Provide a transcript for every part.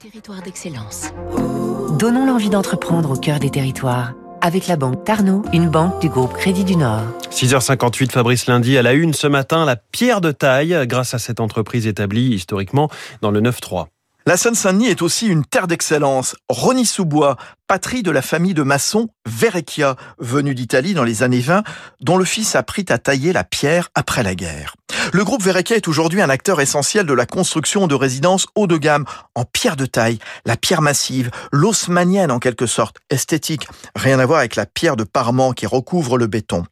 Territoire d'excellence. Donnons l'envie d'entreprendre au cœur des territoires. Avec la banque Tarno, une banque du groupe Crédit du Nord. 6h58, Fabrice Lundi à la une ce matin, la pierre de taille grâce à cette entreprise établie historiquement dans le 9-3. La Seine-Saint-Denis est aussi une terre d'excellence. Rony-sous-Bois, patrie de la famille de maçons Verrecchia, venue d'Italie dans les années 20, dont le fils apprit à tailler la pierre après la guerre. Le groupe Verrecchia est aujourd'hui un acteur essentiel de la construction de résidences haut de gamme en pierre de taille, la pierre massive, l'osmanienne en quelque sorte, esthétique, rien à voir avec la pierre de parement qui recouvre le béton.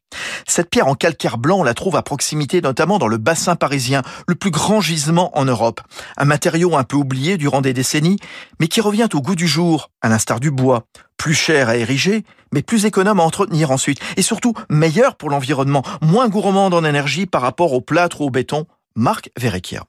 Cette pierre en calcaire blanc, on la trouve à proximité notamment dans le bassin parisien, le plus grand gisement en Europe. Un matériau un peu oublié durant des décennies, mais qui revient au goût du jour, à l'instar du bois. Plus cher à ériger, mais plus économe à entretenir ensuite. Et surtout, meilleur pour l'environnement, moins gourmand en énergie par rapport au plâtre ou au béton. Marc Verrecchia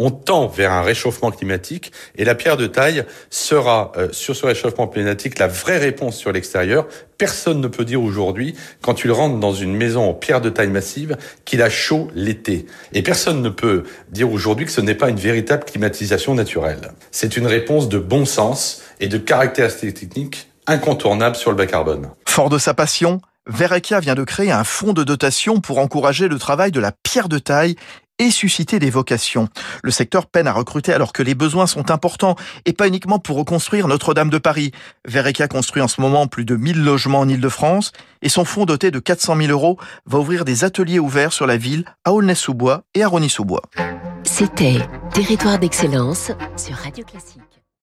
on tend vers un réchauffement climatique et la pierre de taille sera euh, sur ce réchauffement climatique la vraie réponse sur l'extérieur. Personne ne peut dire aujourd'hui, quand tu rentres dans une maison en pierre de taille massive, qu'il a chaud l'été. Et personne ne peut dire aujourd'hui que ce n'est pas une véritable climatisation naturelle. C'est une réponse de bon sens et de caractéristiques techniques incontournables sur le bas carbone. Fort de sa passion, Verrecchia vient de créer un fonds de dotation pour encourager le travail de la pierre de taille et susciter des vocations. Le secteur peine à recruter alors que les besoins sont importants et pas uniquement pour reconstruire Notre-Dame de Paris. Verreca construit en ce moment plus de 1000 logements en Ile-de-France et son fonds doté de 400 000 euros va ouvrir des ateliers ouverts sur la ville à Aulnay-sous-Bois et à Rony-sous-Bois. C'était Territoire d'excellence sur Radio Classique.